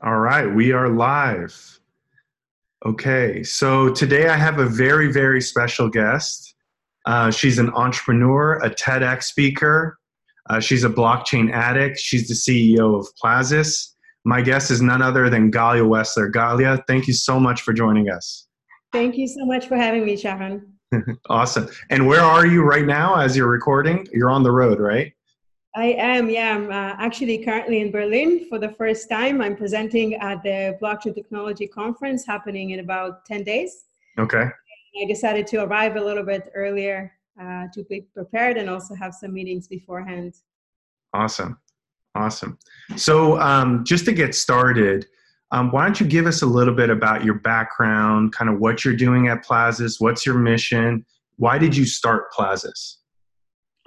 All right, we are live. Okay, so today I have a very, very special guest. Uh, she's an entrepreneur, a TEDx speaker. Uh, she's a blockchain addict. She's the CEO of Plazus. My guest is none other than Galya Westler. Galya, thank you so much for joining us. Thank you so much for having me, Shahan. awesome. And where are you right now as you're recording? You're on the road, right? I am, yeah. I'm uh, actually currently in Berlin for the first time. I'm presenting at the Blockchain Technology Conference happening in about 10 days. Okay. I decided to arrive a little bit earlier uh, to be prepared and also have some meetings beforehand. Awesome. Awesome. So, um, just to get started, um, why don't you give us a little bit about your background, kind of what you're doing at Plazus, what's your mission? Why did you start Plazus?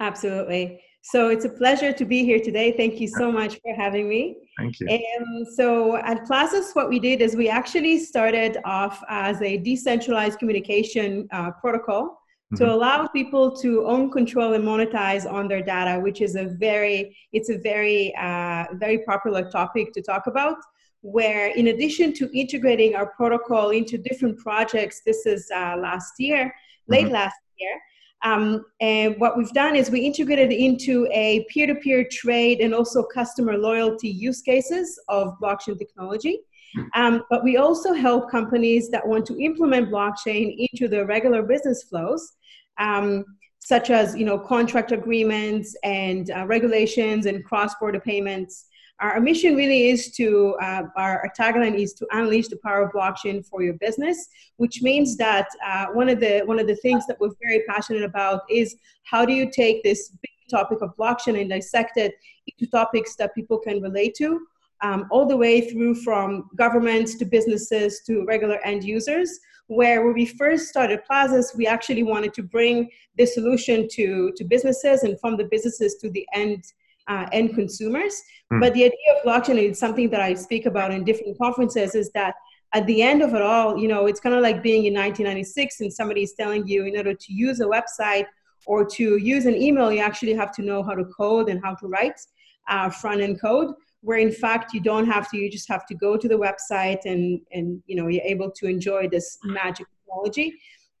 Absolutely. So it's a pleasure to be here today. Thank you so much for having me. Thank you. And so at Plazus, what we did is we actually started off as a decentralized communication uh, protocol mm-hmm. to allow people to own, control, and monetize on their data, which is a very it's a very uh, very popular topic to talk about. Where in addition to integrating our protocol into different projects, this is uh, last year, late mm-hmm. last year um, and what we've done is we integrated into a peer-to-peer trade and also customer loyalty use cases of blockchain technology. Um, but we also help companies that want to implement blockchain into their regular business flows, um, such as you know contract agreements and uh, regulations and cross-border payments our mission really is to uh, our, our, tagline is to unleash the power of blockchain for your business which means that uh, one of the one of the things that we're very passionate about is how do you take this big topic of blockchain and dissect it into topics that people can relate to um, all the way through from governments to businesses to regular end users where when we first started Plazus, we actually wanted to bring this solution to, to businesses and from the businesses to the end uh, end consumers. Mm. But the idea of blockchain is something that I speak about in different conferences is that at the end of it all, you know, it's kind of like being in 1996 and somebody is telling you in order to use a website or to use an email, you actually have to know how to code and how to write uh, front end code. Where in fact you don't have to, you just have to go to the website and and you know you're able to enjoy this magic technology.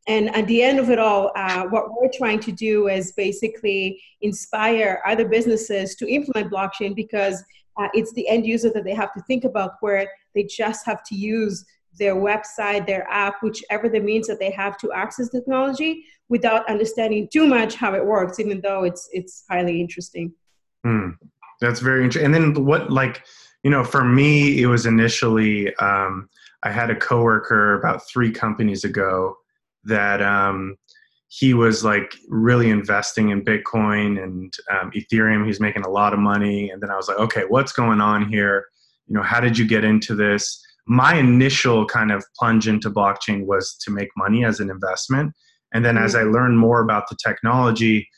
And at the end of it all, uh, what we're trying to do is basically inspire other businesses to implement blockchain because uh, it's the end user that they have to think about where they just have to use their website, their app, whichever the means that they have to access technology without understanding too much how it works, even though it's it's highly interesting. Hmm. That's very interesting. And then what like, you know, for me, it was initially um, I had a coworker about three companies ago that um, he was like really investing in Bitcoin and um, Ethereum. He's making a lot of money. And then I was like, okay, what's going on here? You know, how did you get into this? My initial kind of plunge into blockchain was to make money as an investment. And then as I mm-hmm. learned more about the technology,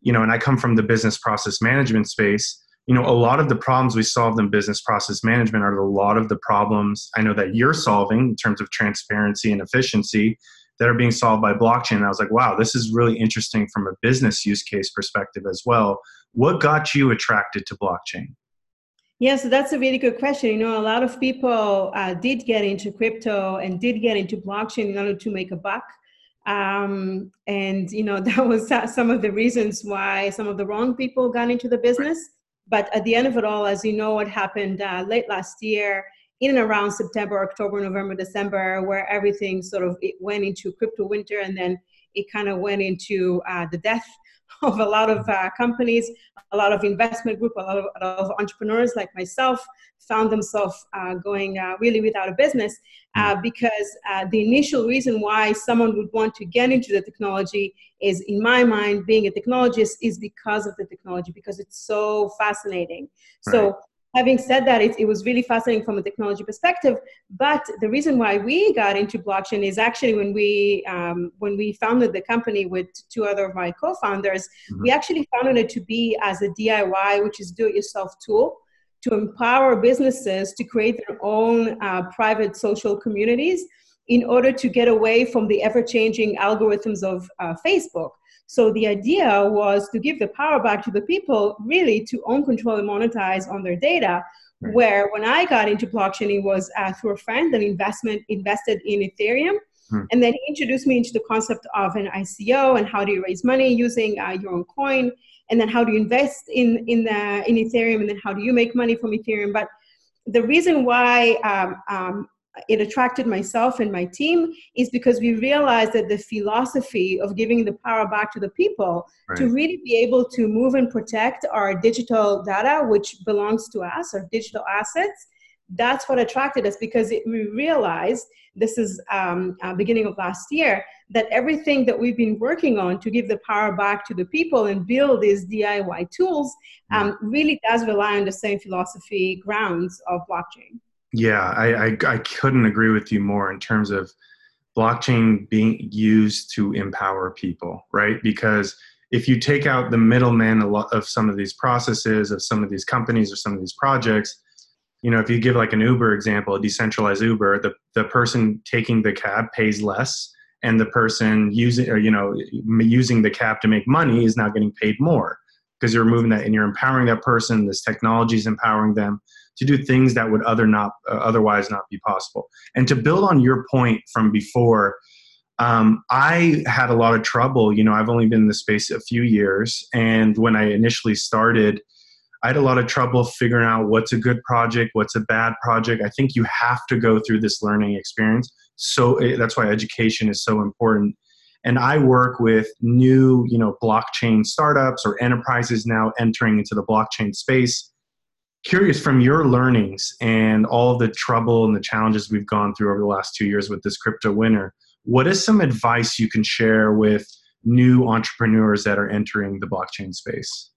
you know, and I come from the business process management space, you know, a lot of the problems we solve in business process management are a lot of the problems I know that you're solving in terms of transparency and efficiency that are being solved by blockchain. And I was like, wow, this is really interesting from a business use case perspective as well. What got you attracted to blockchain? Yeah, so that's a really good question. You know, a lot of people uh, did get into crypto and did get into blockchain in order to make a buck. Um, and, you know, that was some of the reasons why some of the wrong people got into the business. But at the end of it all, as you know, what happened uh, late last year, in and around September, October, November, December, where everything sort of it went into crypto winter, and then it kind of went into uh, the death of a lot of uh, companies, a lot of investment group, a lot of, a lot of entrepreneurs like myself found themselves uh, going uh, really without a business uh, hmm. because uh, the initial reason why someone would want to get into the technology is, in my mind, being a technologist is because of the technology because it's so fascinating. Right. So having said that, it, it, was really fascinating from a technology perspective. But the reason why we got into blockchain is actually when we um, when we founded the company with two other of my co-founders, mm-hmm. we actually founded it to be as a DIY, which is do-it-yourself tool, to empower businesses to create their own uh, private social communities in order to get away from the ever-changing algorithms of uh, Facebook. So the idea was to give the power back to the people really to own, control, and monetize on their data, Right. Where when I got into blockchain, it was uh, through a friend, an investment invested in Ethereum. Hmm. And then he introduced me into the concept of an ICO and how do you raise money using uh, your own coin, and then how do you invest in in the in Ethereum, and then how do you make money from Ethereum. But the reason why um, um, it attracted myself and my team is because we realized that the philosophy of giving the power back to the people right. to really be able to move and protect our digital data, which belongs to us, our digital assets, that's what attracted us because it, we realized this is um, uh, beginning of last year that everything that we've been working on to give the power back to the people and build these diy tools um, really does rely on the same philosophy grounds of blockchain yeah I, I, I couldn't agree with you more in terms of blockchain being used to empower people right because if you take out the middleman of some of these processes of some of these companies or some of these projects you know, if you give like an Uber example, a decentralized Uber, the, the person taking the cab pays less and the person using, or, you know, using the cab to make money is now getting paid more because you're removing that and you're empowering that person. This technology is empowering them to do things that would other not, uh, otherwise not be possible. And to build on your point from before, um, I had a lot of trouble. You know, I've only been in the space a few years. And when I initially started, I had a lot of trouble figuring out what's a good project, what's a bad project. I think you have to go through this learning experience. So eh, that's why education is so important. And I work with new, you know, blockchain startups or enterprises now entering into the blockchain space. Curious from your learnings and all the trouble and the challenges we've gone through over the last two years with this crypto winter, what is some advice you can share with new entrepreneurs that are entering the blockchain space?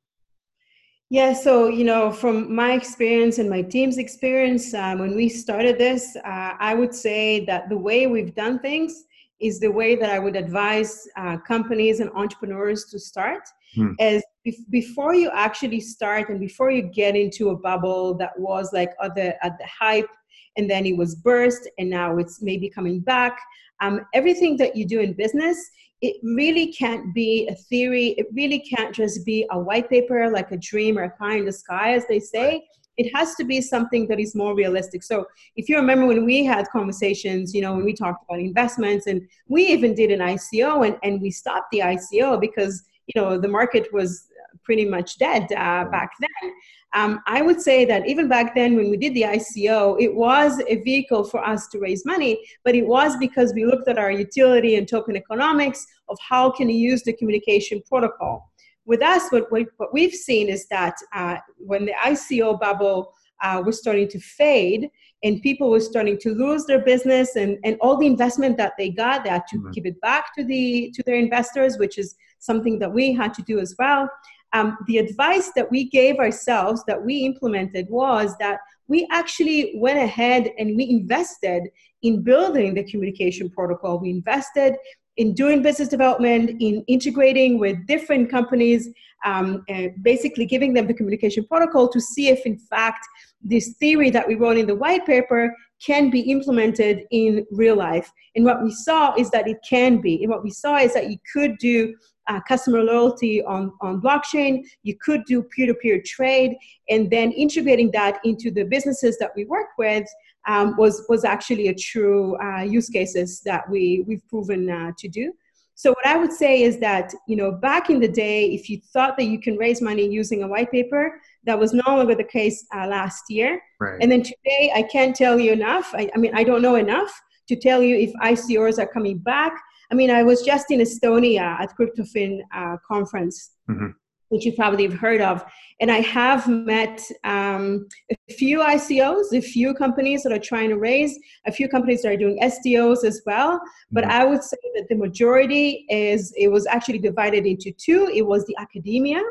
Yeah, so you know, from my experience and my team's experience, um, when we started this, uh, I would say that the way we've done things is the way that I would advise uh, companies and entrepreneurs to start. Hmm. As before you actually start and before you get into a bubble that was like the at the hype, and then it was burst, and now it's maybe coming back. Um, everything that you do in business it really can't be a theory. It really can't just be a white paper, like a dream or a pie in the sky, as they say. It has to be something that is more realistic. So, if you remember when we had conversations, you know, when we talked about investments, and we even did an ICO, and, and we stopped the ICO because, you know, the market was pretty much dead uh, back then. Um, I would say that even back then, when we did the ICO, it was a vehicle for us to raise money, but it was because we looked at our utility and token economics of how can you use the communication protocol. With us, what, we, what we've seen is that uh, when the ICO bubble uh, was starting to fade and people were starting to lose their business and, and all the investment that they got, they had to mm-hmm. give it back to, the, to their investors, which is something that we had to do as well um, the advice that we gave ourselves that we implemented was that we actually went ahead and we invested in building the communication protocol. We invested in doing business development, in integrating with different companies, um, and basically giving them the communication protocol to see if, in fact, this theory that we wrote in the white paper can be implemented in real life. And what we saw is that it can be. And what we saw is that you could do uh, customer loyalty on, on blockchain. You could do peer to peer trade, and then integrating that into the businesses that we work with um, was, was actually a true uh, use cases that we, we've proven uh, to do. So what I would say is that, you know, back in the day, if you thought that you can raise money using a white paper, that was no longer the case uh, last year. Right. And then today, I can't tell you enough. I, I mean, I don't know enough to tell you if ICOs are coming back. I mean, I was just in Estonia at CryptoFin uh, conference, mm-hmm. which you probably have heard of, and I have met um, a few ICOs, a few companies that are trying to raise, a few companies that are doing STOs as well. But mm-hmm. I would say that the majority is it was actually divided into two. It was the academia.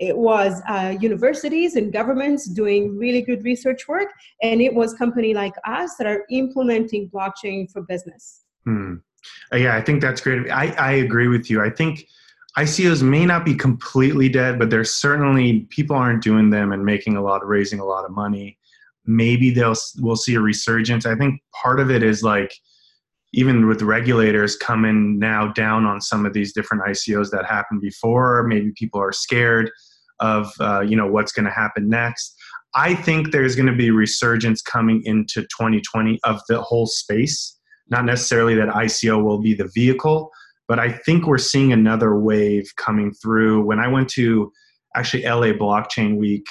It was uh, universities and governments doing really good research work, and it was company like us that are implementing blockchain for business. Hmm. Uh, yeah, I think that's great. I, I agree with you. I think ICOs may not be completely dead, but there's certainly people aren't doing them and making a lot, raising a lot of money. Maybe they'll we'll see a resurgence. I think part of it is like even with regulators coming now down on some of these different ICOs that happened before. Maybe people are scared of uh, you know what's going to happen next. I think there's going to be resurgence coming into 2020 of the whole space. Not necessarily that ICO will be the vehicle, but I think we're seeing another wave coming through. When I went to actually LA Blockchain Week,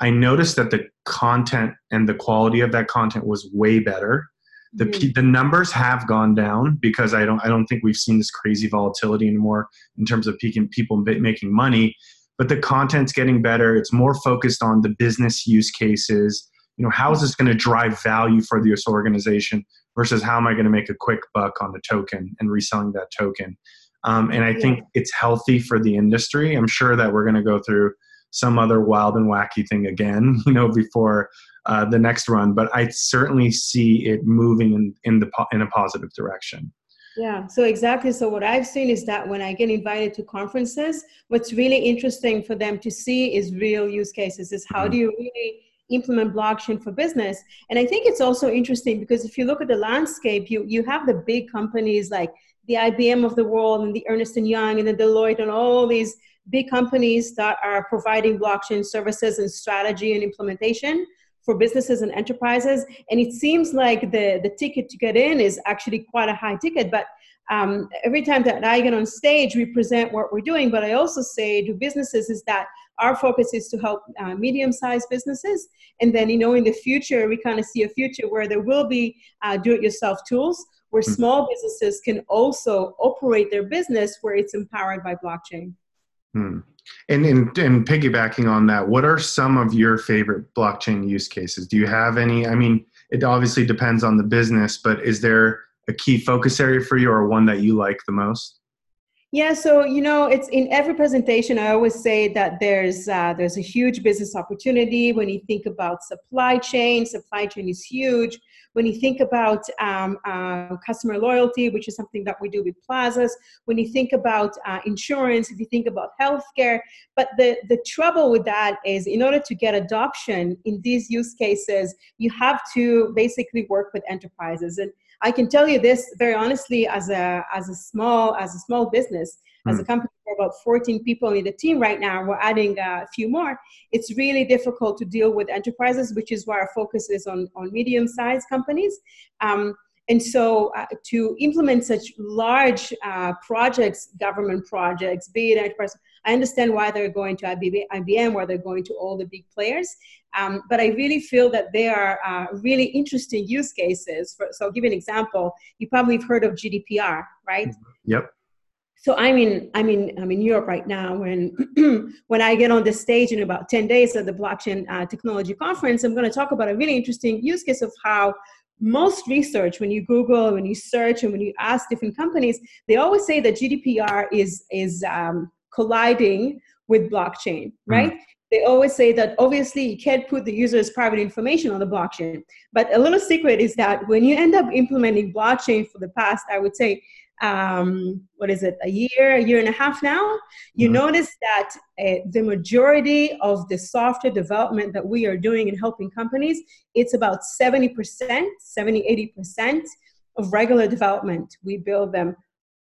I noticed that the content and the quality of that content was way better. The, mm. the numbers have gone down because I don't I don't think we've seen this crazy volatility anymore in terms of peaking people making money but the content's getting better. It's more focused on the business use cases. You know, how is this going to drive value for this organization versus how am I going to make a quick buck on the token and reselling that token? Um, and I think it's healthy for the industry. I'm sure that we're going to go through some other wild and wacky thing again, you know, before uh, the next run. But I certainly see it moving in, in the in a positive direction. Yeah, so exactly. So, what I've seen is that when I get invited to conferences, what's really interesting for them to see is real use cases, is how mm-hmm. do you really implement blockchain for business and i think it's also interesting because if you look at the landscape you you have the big companies like the ibm of the world and the ernst and young and the deloitte and all these big companies that are providing blockchain services and strategy and implementation for businesses and enterprises. And it seems like the, the ticket to get in is actually quite a high ticket. But um, every time that I get on stage, we present what we're doing. But I also say to businesses is that our focus is to help uh, medium-sized businesses. And then, you know, in the future, we kind of see a future where there will be uh, do-it-yourself tools where mm-hmm. small businesses can also operate their business where it's empowered by blockchain. Hmm. And, and and piggybacking on that, what are some of your favorite blockchain use cases? Do you have any? I mean, it obviously depends on the business, but is there a key focus area for you or one that you like the most? Yeah, so you know, it's in every presentation. I always say that there's uh, there's a huge business opportunity when you think about supply chain. Supply chain is huge. When you think about um, uh, customer loyalty, which is something that we do with Plazus. When you think about uh, insurance, if you think about healthcare, but the the trouble with that is, in order to get adoption in these use cases, you have to basically work with enterprises and I can tell you this very honestly as a as a small as a small business mm. as a hmm. company about 14 people in the team right now we're adding a few more it's really difficult to deal with enterprises which is why our focus is on on medium sized companies um, and so uh, to implement such large uh, projects government projects be it enterprise I understand why they're going to IBM, why they're going to all the big players. Um, but I really feel that they are uh, really interesting use cases. For, so I'll give you an example. You probably have heard of GDPR, right? Mm-hmm. Yep. So I'm in I'm in I'm in Europe right now. When when I get on the stage in about ten days at the blockchain uh, technology conference, I'm going to talk about a really interesting use case of how most research when you google when you search and when you ask different companies they always say that gdpr is is um, colliding with blockchain, hmm. right? Mm. They always say that obviously you can't put the user's private information on the blockchain. But a little secret is that when you end up implementing blockchain for the past, I would say, um, what is it, a year, a year and a half now, you mm. notice that uh, the majority of the software development that we are doing in helping companies, it's about 70%, 70, 80% of regular development. We build them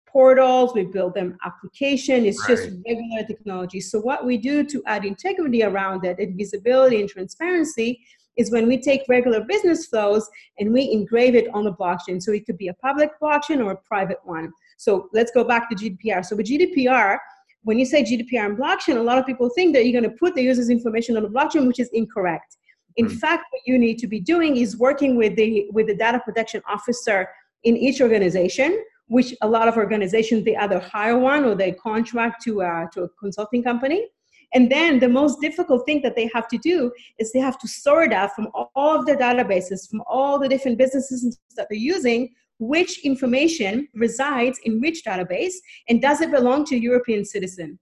portals, we build them application. It's right. just regular technology. So what we do to add integrity around it and visibility and transparency is when we take regular business flows and we engrave it on the blockchain. So it could be a public blockchain or a private one. So let's go back to GDPR. So with GDPR, when you say GDPR and blockchain, a lot of people think that you're going to put the user's information on the blockchain, which is incorrect. In mm. fact, what you need to be doing is working with the with the data protection officer in each organization which a lot of organizations they either hire one or they contract to a, uh, to a consulting company and then the most difficult thing that they have to do is they have to sort out from all of their databases from all the different businesses that they're using which information resides in which database and does it belong to a european citizen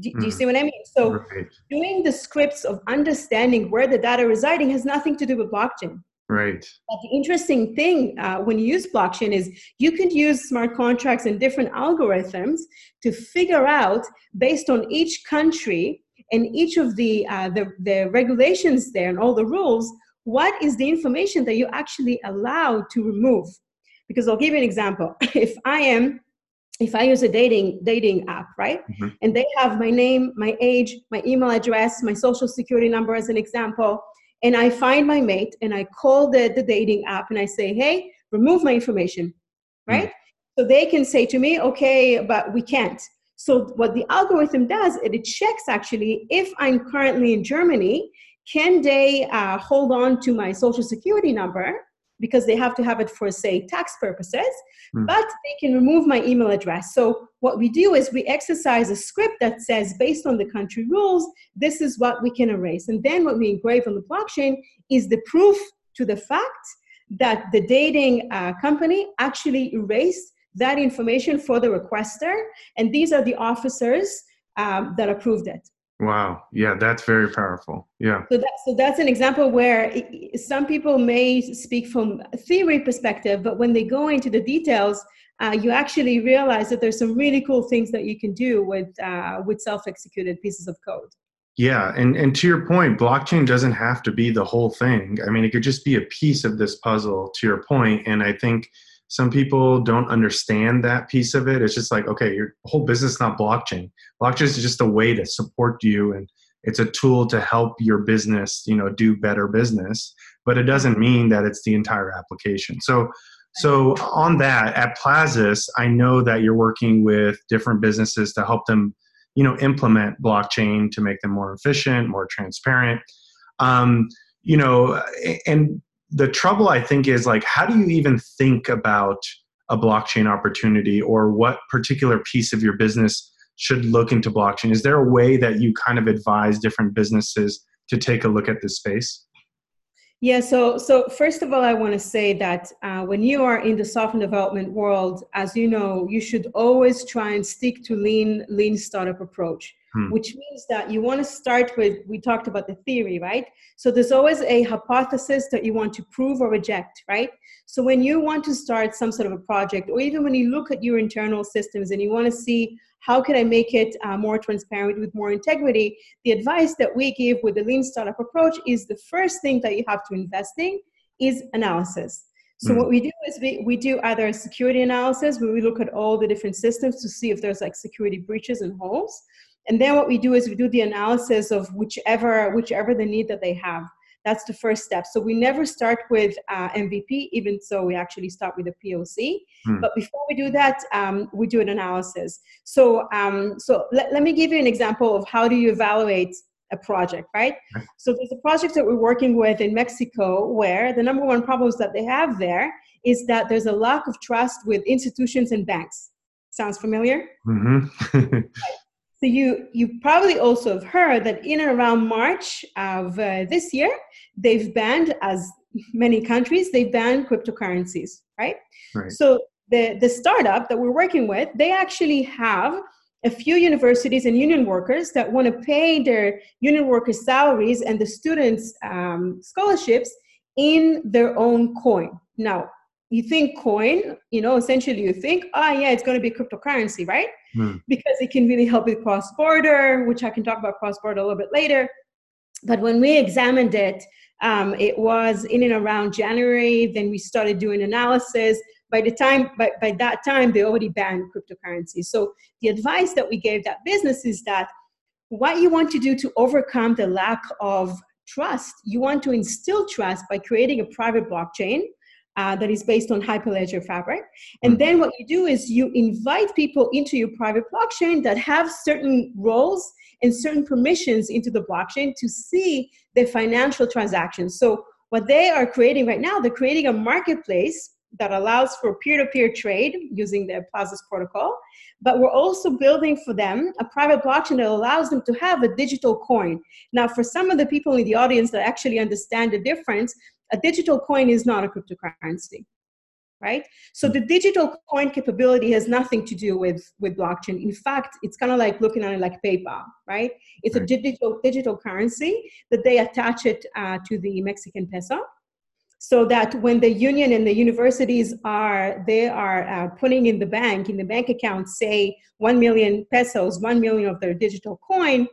do, do you hmm. see what I mean? So, right. doing the scripts of understanding where the data residing has nothing to do with blockchain. Right. But the interesting thing uh, when you use blockchain is you can use smart contracts and different algorithms to figure out based on each country and each of the, uh, the, the regulations there and all the rules, what is the information that you actually allowed to remove? Because I'll give you an example. If I am if I use a dating dating app, right? Mm-hmm. And they have my name, my age, my email address, my social security number as an example, and I find my mate and I call the, the dating app and I say, hey, remove my information, hmm. right? Mm. So they can say to me, okay, but we can't. So what the algorithm does, it, it checks actually if I'm currently in Germany, can they uh, hold on to my social security number because they have to have it for say tax purposes mm. but they can remove my email address. So what we do is we exercise a script that says based on the country rules this is what we can erase. And then what we engrave on the blockchain is the proof to the fact that the dating uh, company actually erased that information for the requester. And these are the officers um, that approved it Wow. Yeah, that's very powerful. Yeah. So, that, so that's an example where it, some people may speak from a theory perspective, but when they go into the details, uh, you actually realize that there's some really cool things that you can do with uh, with self-executed pieces of code. Yeah, and and to your point, blockchain doesn't have to be the whole thing. I mean, it could just be a piece of this puzzle. To your point, and I think some people don't understand that piece of it. It's just like, okay, your whole business is not blockchain. Blockchain is just a way to support you and it's a tool to help your business, you know, do better business, but it doesn't mean that it's the entire application. So so on that, at Plazus, I know that you're working with different businesses to help them, you know, implement blockchain to make them more efficient, more transparent. Um, you know, and the trouble I think is like, how do you even think about a blockchain opportunity or what particular piece of your business should look into blockchain? Is there a way that you kind of advise different businesses to take a look at this space? Yeah, so so first of all, I want to say that uh, when you are in the software development world, as you know, you should always try and stick to lean lean startup approach hmm. which means that you want to start with, we talked about the theory, right? So there's always a hypothesis that you want to prove or reject, right? So when you want to start some sort of a project, or even when you look at your internal systems and you want to see how can I make it uh, more transparent with more integrity, the advice that we give with the lean startup approach is the first thing that you have to invest in is analysis. So mm. what we do is we, we do either a security analysis where we look at all the different systems to see if there's like security breaches and holes. And then what we do is we do the analysis of whichever whichever the need that they have. That's the first step. So we never start with uh, MVP, even so we actually start with a POC. Hmm. But before we do that, um, we do an analysis. So um, so let, let me give you an example of how do you evaluate a project, right? So there's a project that we're working with in Mexico where the number one problems that they have there is that there's a lack of trust with institutions and banks. Sounds familiar? Mm-hmm. So you you probably also have heard that in and around March of uh, this year, they've banned, as many countries, they banned cryptocurrencies, right? right? So the the startup that we're working with, they actually have a few universities and union workers that want to pay their union workers' salaries and the students' um, scholarships in their own coin. Now, you think coin, you know, essentially you think, oh yeah, it's going to be cryptocurrency, right? Mm. Because it can really help with cross border, which I can talk about cross border a little bit later. But when we examined it, um, it was in and around January. Then we started doing analysis. By the time, by, by that time, they already banned cryptocurrency. So the advice that we gave that business is that what you want to do to overcome the lack of trust, you want to instill trust by creating a private blockchain uh, that is based on Hyperledger Fabric. And mm-hmm. then what you do is you invite people into your private blockchain that have certain roles and certain permissions into the blockchain to see the financial transactions. So what they are creating right now, they're creating a marketplace that allows for peer-to-peer trade using the Plazus protocol. But we're also building for them a private blockchain that allows them to have a digital coin. Now, for some of the people in the audience that actually understand the difference, a digital coin is not a cryptocurrency right? So the digital coin capability has nothing to do with with blockchain. In fact it's kind of like looking at it like paypal right? It's right. a digital digital currency that they attach it uh, to the mexican peso so that when the union and the universities are they are uh, putting in the bank in the bank account say 1 million pesos 1 million of their digital coin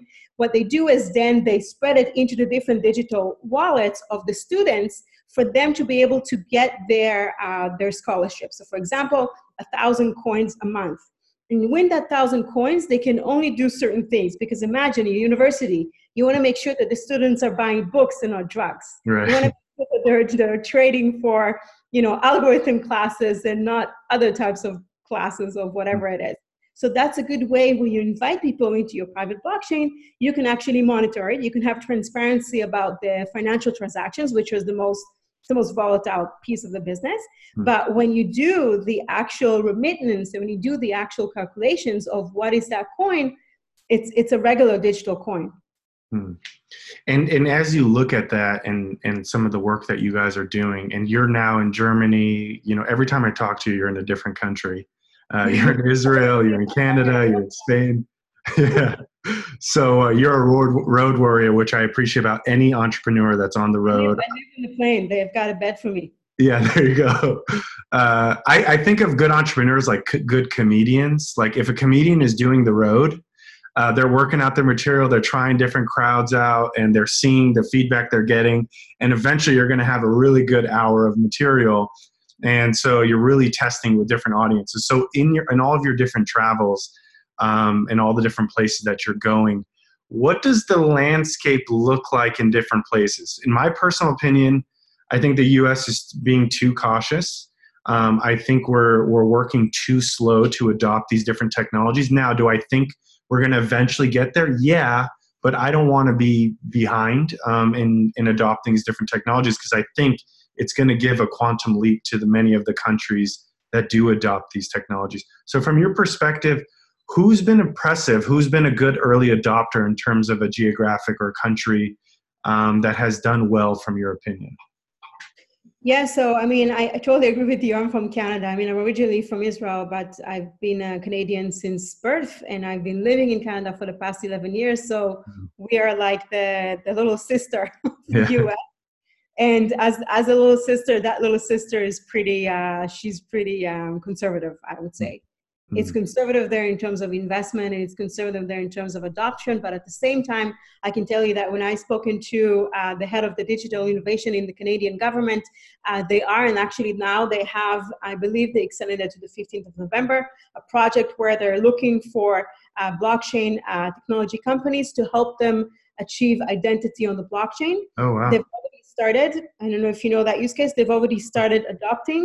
what they do is then they spread it into the different digital wallets of the students for them to be able to get their uh, their scholarship. So, for example, a thousand coins a month. And win that thousand coins, they can only do certain things because imagine a university You want to make sure that the students are buying books and not drugs. Right. You want to make sure that they're, they're trading for, you know, algorithm classes and not other types of classes of whatever it is. So that's a good way when you invite people into your private blockchain, you can actually monitor it. You can have transparency about the financial transactions, which is the most the most volatile piece of the business. Mm. But when you do the actual remittance and when you do the actual calculations of what is that coin, it's it's a regular digital coin. Hmm. And and as you look at that and and some of the work that you guys are doing, and you're now in Germany, you know, every time I talk to you, you're in a different country. Uh, you're in Israel, you're in Canada, you're in Spain. yeah. So uh, you're a road, road warrior, which I appreciate about any entrepreneur that's on the road. I live in the plane. They've got a bed for me. Yeah, there you go. Uh, I, I, think of good entrepreneurs like c- good comedians. Like if a comedian is doing the road, uh, they're working out their material, they're trying different crowds out, and they're seeing the feedback they're getting. And eventually, you're going to have a really good hour of material and so you're really testing with different audiences. So in your in all of your different travels um, and all the different places that you're going what does the landscape look like in different places? In my personal opinion i think the us is being too cautious. Um, i think we're we're working too slow to adopt these different technologies. Now do i think we're going to eventually get there? Yeah but i don't want to be behind um, in in adopting these different technologies because i think it's going to give a quantum leap to the many of the countries that do adopt these technologies. So, from your perspective, who's been impressive? Who's been a good early adopter in terms of a geographic or country um, that has done well, from your opinion? Yeah, so I mean, I, I, totally agree with you. I'm from Canada. I mean, I'm originally from Israel, but I've been a Canadian since birth, and I've been living in Canada for the past 11 years. So mm-hmm. we are like the the little sister of the yeah. U.S and as as a little sister that little sister is pretty uh, she's pretty um, conservative i would say. Mm-hmm. it's conservative there in terms of investment and it's conservative there in terms of adoption but at the same time i can tell you that when i spoken to uh, the head of the digital innovation in the canadian government uh, they are and actually now they have i believe they extended it to the 15th of november a project where they're looking for uh, blockchain uh, technology companies to help them achieve identity on the blockchain. Oh wow. They've started. I don't know if you know that use case. They've already started adopting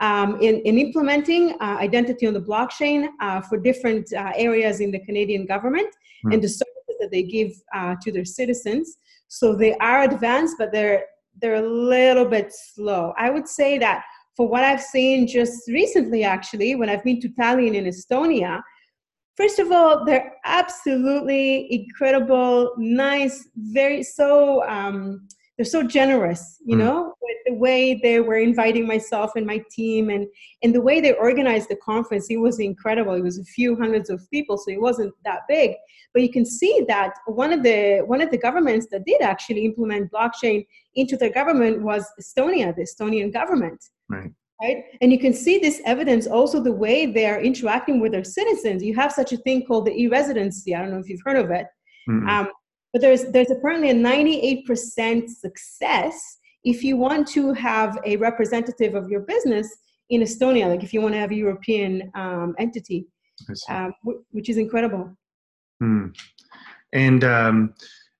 um, in, in implementing uh, identity on the blockchain uh, for different uh, areas in the Canadian government mm. and the services that they give uh, to their citizens. So they are advanced, but they're they're a little bit slow. I would say that for what I've seen just recently, actually, when I've been to Tallinn in Estonia, first of all, they're absolutely incredible, nice, very so. Um, they're so generous you mm. know with the way they were inviting myself and my team and and the way they organized the conference it was incredible. It was a few hundreds of people so it wasn't that big. But you can see that one of the one of the governments that did actually implement blockchain into their government was estonia the estonian government right. right? And you can see this evidence also the way they are interacting with their citizens. You have such a thing called the e-residency. I don't know if you've heard of it. Um, but there's there's apparently a 98% success if you want to have a representative of your business in Estonia, like if you want to have a European um, entity, um, which is incredible. Hmm. And um,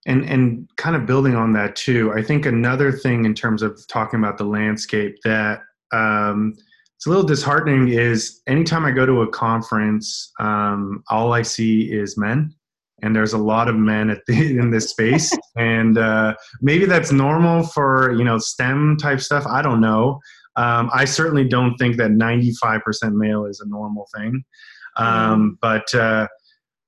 and and kind of building on that too, I think another thing in terms of talking about the landscape that um, it's a little disheartening is anytime I go to a conference, um, all I see is men and there's a lot of men at the, in this space. And uh, maybe that's normal for you know stem type stuff. I don't know. Um, i certainly don't think that 95% male is a normal thing. Um, mm-hmm. but uh,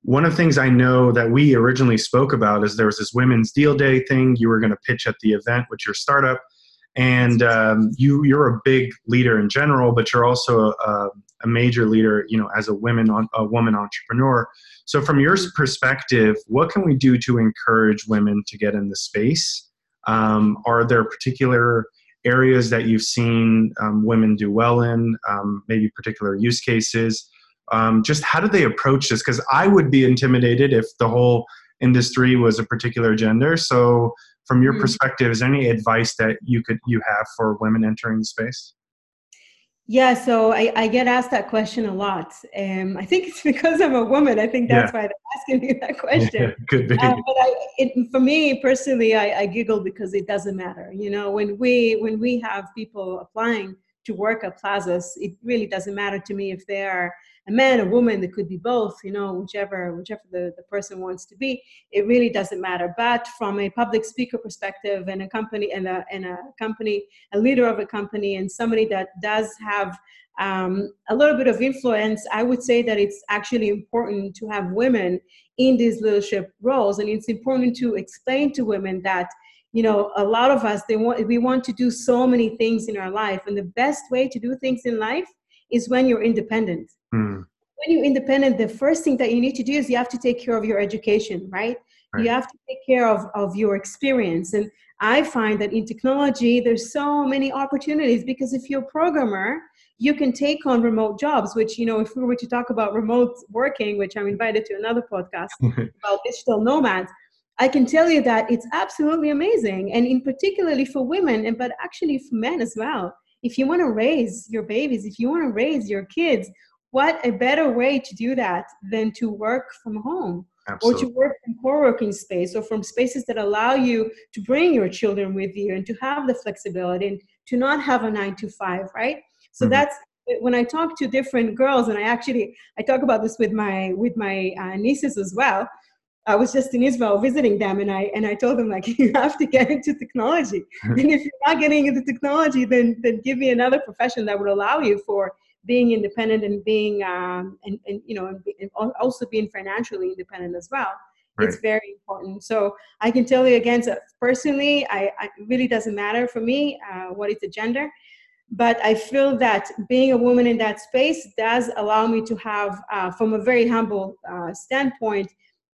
one of the things i know that we originally spoke about is there was this women's deal day thing. You were going to pitch at the event with your startup. And um, you you're a big leader in general but you're also a, a major leader you know as a women on a woman entrepreneur so, from your perspective, what can we do to encourage women to get in the space? Um, are there particular areas that you've seen um, women do well in, um, maybe particular use cases? Um, just how do they approach this? Because I would be intimidated if the whole industry was a particular gender. So, from your mm perspective, is there any advice that you could you have for women entering the space? Yeah, so I, I get asked that question a lot. Um, I think it's because I'm a woman. I think that's yeah. why they're asking me that question. Yeah, could be. Uh, but I, it, for me personally, I, I giggle because it doesn't matter. You know, when we when we have people applying to work at Plazus, it really doesn't matter to me if they are a man, a woman, it could be both, you know, whichever, whichever the, the person wants to be, it really doesn't matter. But from a public speaker perspective and a company and a, and a company, a leader of a company and somebody that does have um, a little bit of influence, I would say that it's actually important to have women in these leadership roles. And it's important to explain to women that you know a lot of us they want we want to do so many things in our life and the best way to do things in life is when you're independent. Mm. When you're independent, the first thing that you need to do is you have to take care of your education, right? right? You have to take care of, of your experience. And I find that in technology, there's so many opportunities because if you're a programmer, you can take on remote jobs, which, you know, if we were to talk about remote working, which I'm invited to another podcast about digital nomads, I can tell you that it's absolutely amazing. And in particularly for women, and but actually for men as well if you want to raise your babies, if you want to raise your kids, what a better way to do that than to work from home Absolutely. or to work in co-working space or from spaces that allow you to bring your children with you and to have the flexibility and to not have a nine to five, right? So mm-hmm. that's when I talk to different girls, and I actually I talk about this with my with my uh, nieces as well. I was just in Israel visiting them, and I and I told them like you have to get into technology, and if you're not getting into technology, then then give me another profession that would allow you for being independent and being um, and, and you know and also being financially independent as well. Right. It's very important. So I can tell you again, so personally, I, I it really doesn't matter for me uh, what is the gender but I feel that being a woman in that space does allow me to have, uh, from a very humble uh, standpoint,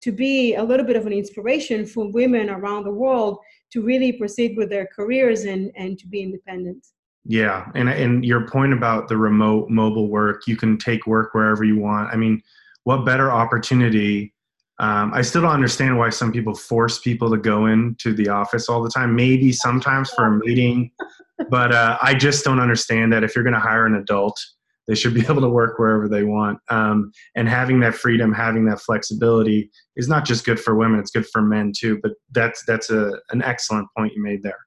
to be a little bit of an inspiration for women around the world to really proceed with their careers and, and to be independent. Yeah, and and your point about the remote mobile work, you can take work wherever you want. I mean, what better opportunity? Um, I still don't understand why some people force people to go into the office all the time. Maybe sometimes for a meeting, but uh, I just don't understand that if you're going to hire an adult they should be able to work wherever they want. Um, and having that freedom, having that flexibility is not just good for women; it's good for men too. But that's that's a an excellent point you made there.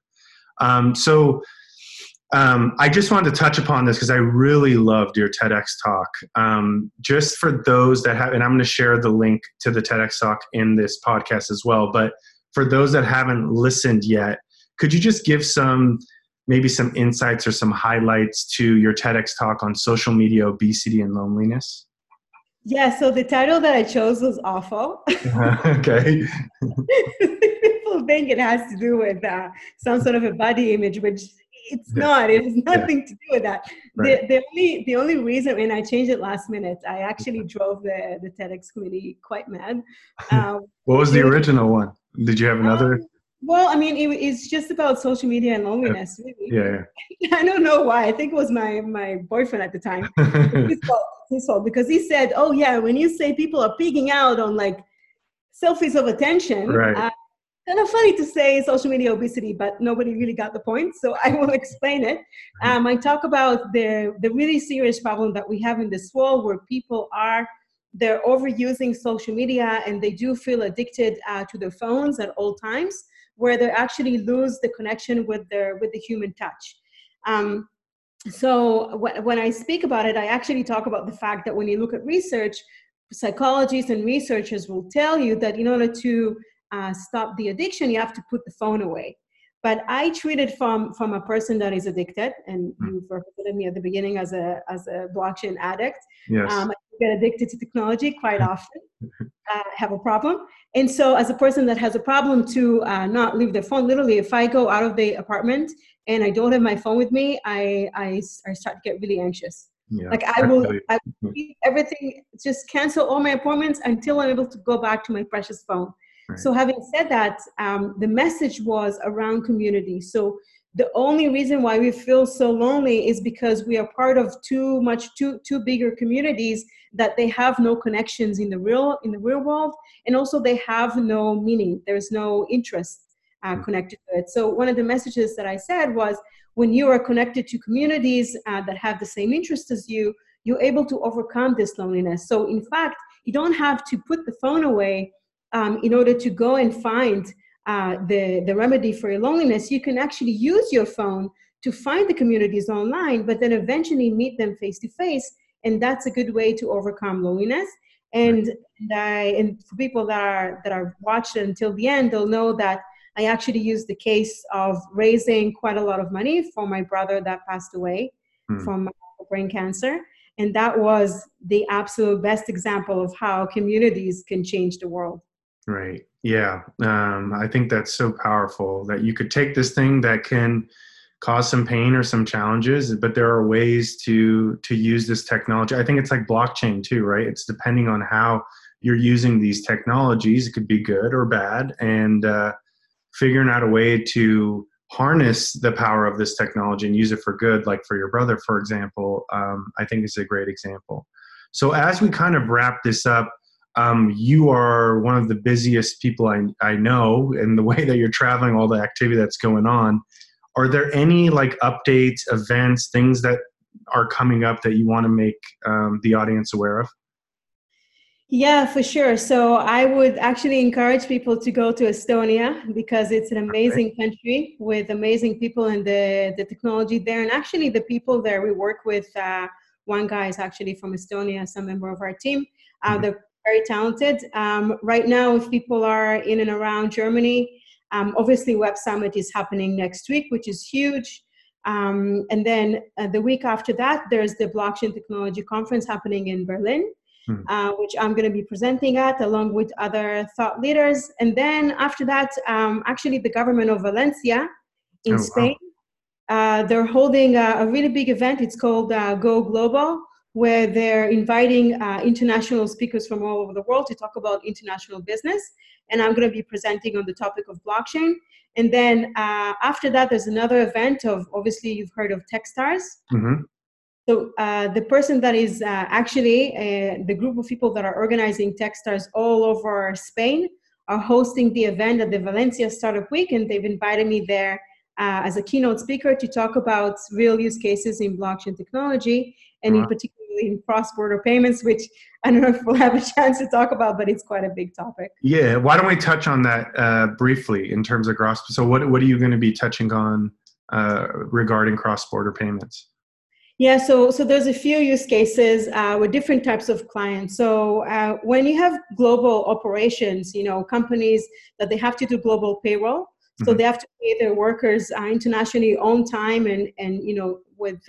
Um, so. Um, I just wanted to touch upon this because I really loved your TEDx talk. Um, just for those that have, and I'm going to share the link to the TEDx talk in this podcast as well. But for those that haven't listened yet, could you just give some maybe some insights or some highlights to your TEDx talk on social media, obesity, and loneliness? Yeah, so the title that I chose was awful. okay. People think it has to do with uh, some sort of a body image, which it's yeah. not. It has nothing yeah. to do with that. Right. The, the, only the only reason, and I changed it last minute, I actually drove the the TEDx committee quite mad. Uh, what was the original one? Did you have another? Um, well, I mean, it, it's just about social media and loneliness, really. Yeah, yeah. I don't know why. I think it was my my boyfriend at the time. his, fault, his fault because he said, "Oh yeah, when you say people are peeking out on like selfies of attention, right. Uh, kind of funny to say social media obesity, but nobody really got the point. So I will explain it. Um, I talk about the the really serious problem that we have in this world, where people are they're overusing social media and they do feel addicted uh, to their phones at all times where they actually lose the connection with their with the human touch. Um, so when I speak about it, I actually talk about the fact that when you look at research, psychologists and researchers will tell you that in order to uh, stop the addiction, you have to put the phone away. But I treat it from from a person that is addicted, and mm. you represented me at the beginning as a as a blockchain addict. Yes. Um, I get addicted to technology quite often. uh, have a problem, and so, as a person that has a problem to uh, not leave their phone, literally, if I go out of the apartment and I don't have my phone with me, I I, I start to get really anxious. Yeah, like I will, I will everything, just cancel all my appointments until I'm able to go back to my precious phone. Right. So, having said that, um, the message was around community. So, the only reason why we feel so lonely is because we are part of too much too too bigger communities that they have no connections in the real in the real world and also they have no meaning there's no interest uh, hmm. connected to it so one of the messages that i said was when you are connected to communities uh, that have the same interests as you, you're able to overcome this loneliness. So, in fact, you don't have to put the phone away um, in order to go and find uh, the, the remedy for your loneliness. You can actually use your phone to find the communities online, but then eventually meet them face to face. And that's a good way to overcome loneliness. And, and, I, and for people that are that are watched until the end, they'll know that I actually used the case of raising quite a lot of money for my brother that passed away hmm. from brain cancer. And that was the absolute best example of how communities can change the world. Right. Yeah. Um, I think that's so powerful that you could take this thing that can cause some pain or some challenges, but there are ways to to use this technology. I think it's like blockchain too, right? It's depending on how you're using these technologies. It could be good or bad, and uh, figuring out a way to harness the power of this technology and use it for good, like for your brother, for example, um, I think is a great example. So as we kind of wrap this up, um, you are one of the busiest people I, I know, and the way that you're traveling, all the activity that's going on. Are there any like updates, events, things that are coming up that you want to make um, the audience aware of? Yeah, for sure. So I would actually encourage people to go to Estonia because it's an amazing country with amazing people and the, the technology there. And actually, the people there we work with, uh, one guy is actually from Estonia, some member of our team. Uh, mm-hmm. They're very talented. Um, right now, if people are in and around Germany, um, obviously, Web Summit is happening next week, which is huge. Um, and then uh, the week after that, there's the Blockchain Technology Conference happening in Berlin hmm. uh, which I'm going to be presenting at along with other thought leaders. And then after that, um, actually, the government of Valencia in oh, Spain, wow. uh, they're holding a, a, really big event. It's called uh, Go Global, where they're inviting uh, international speakers from all over the world to talk about international business. And I'm going to be presenting on the topic of blockchain. And then uh, after that, there's another event of obviously you've heard of Techstars. Mm-hmm. So uh, the person that is uh, actually uh, the group of people that are organizing Techstars all over Spain are hosting the event at the Valencia Startup Week, and they've invited me there uh, as a keynote speaker to talk about real use cases in blockchain technology, and in particularly in cross-border payments, which I don't know if we'll have a chance to talk about, but it's quite a big topic. Yeah, why don't we touch on that uh, briefly in terms of cross? So, what what are you going to be touching on uh, regarding cross-border payments? Yeah, so so there's a few use cases uh, with different types of clients. So uh, when you have global operations, you know, companies that they have to do global payroll, so mm-hmm. they have to pay their workers uh, internationally on time and and you know with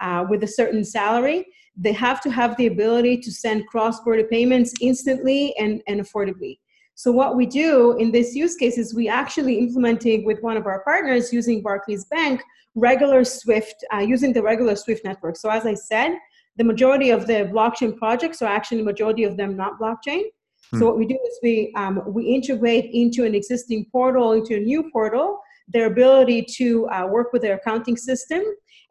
uh, with a certain salary. They have to have the ability to send cross-border payments instantly and, and affordably. So what we do in this use case is we actually implementing with one of our partners using Barclays Bank regular Swift, uh, using the regular Swift network. So as I said, the majority of the blockchain projects are actually majority of them not blockchain. Hmm. So what we do is we um, we integrate into an existing portal, into a new portal, their ability to uh, work with their accounting system,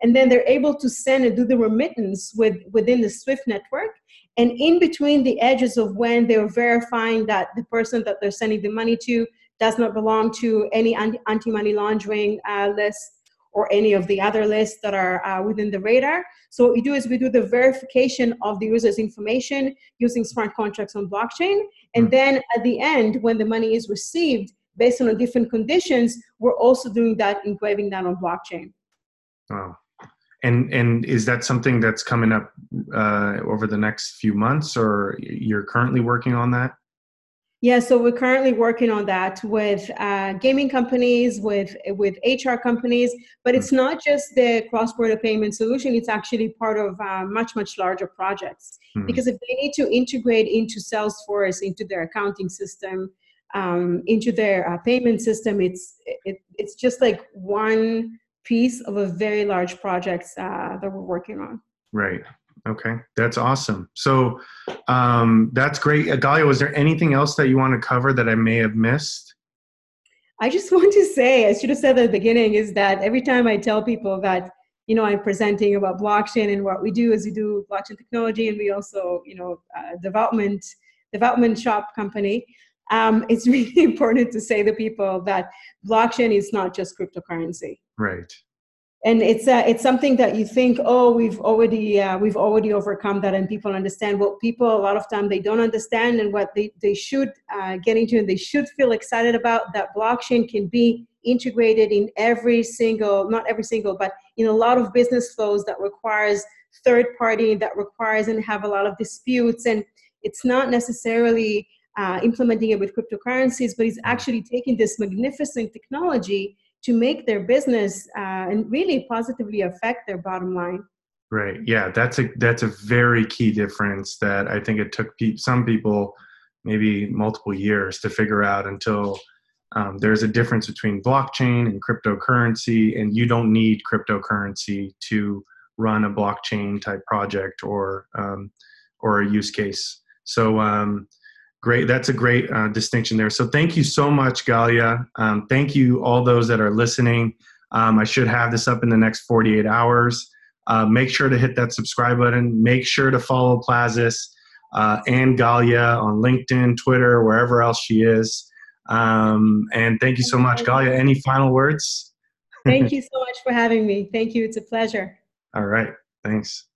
and then they're able to send and do the remittance with within the Swift network. And in between the edges of when they're verifying that the person that they're sending the money to does not belong to any anti-money laundering uh, list or any of the other lists that are uh, within the radar. So what we do is we do the verification of the user's information using smart contracts on blockchain. And hmm. then at the end, when the money is received, based on different conditions, we're also doing that, engraving that on blockchain. Wow. And and is that something that's coming up uh, over the next few months, or you're currently working on that? Yeah, so we're currently working on that with uh, gaming companies, with with HR companies, but it's hmm. not just the cross-border payment solution. It's actually part of uh, much much larger projects mm-hmm. because if they need to integrate into Salesforce, into their accounting system, um, into their uh, payment system, it's it, it's just like one piece of a very large project uh, that we're working on. Right. Okay, that's awesome. So um, that's great. Galya, was there anything else that you want to cover that I may have missed? I just want to say, I should have said at the beginning, is that every time I tell people that, you know, I'm presenting about blockchain and what we do is we do blockchain technology and we also, you know, uh, development development shop company. Um, it's really important to say to people that blockchain is not just cryptocurrency. Right. and it's uh, it's something that you think oh we've already uh, we've already overcome that and people understand. What people a lot of time they don't understand and what they, they should uh, get into and they should feel excited about that blockchain can be integrated in every single not every single but in a lot of business flows that requires third party that requires and have a lot of disputes. And it's not necessarily uh, implementing it with cryptocurrencies but it's actually taking this magnificent technology to make their business uh, and really positively affect their bottom line. Right. Yeah, that's a that's a very key difference that I think it took pe- some people maybe multiple years to figure out until um, there's a difference between blockchain and cryptocurrency, and you don't need cryptocurrency to run a blockchain type project or um, or a use case. So um, Great. That's a great uh, distinction there. So thank you so much, Galya. Um, thank you, all those that are listening. Um, I should have this up in the next 48 hours. Uh, make sure to hit that subscribe button. Make sure to follow Plazus uh, and Galya on LinkedIn, Twitter, wherever else she is. Um, and thank you so much, Galya. Any final words? thank you so much for having me. Thank you. It's a pleasure. All right. Thanks.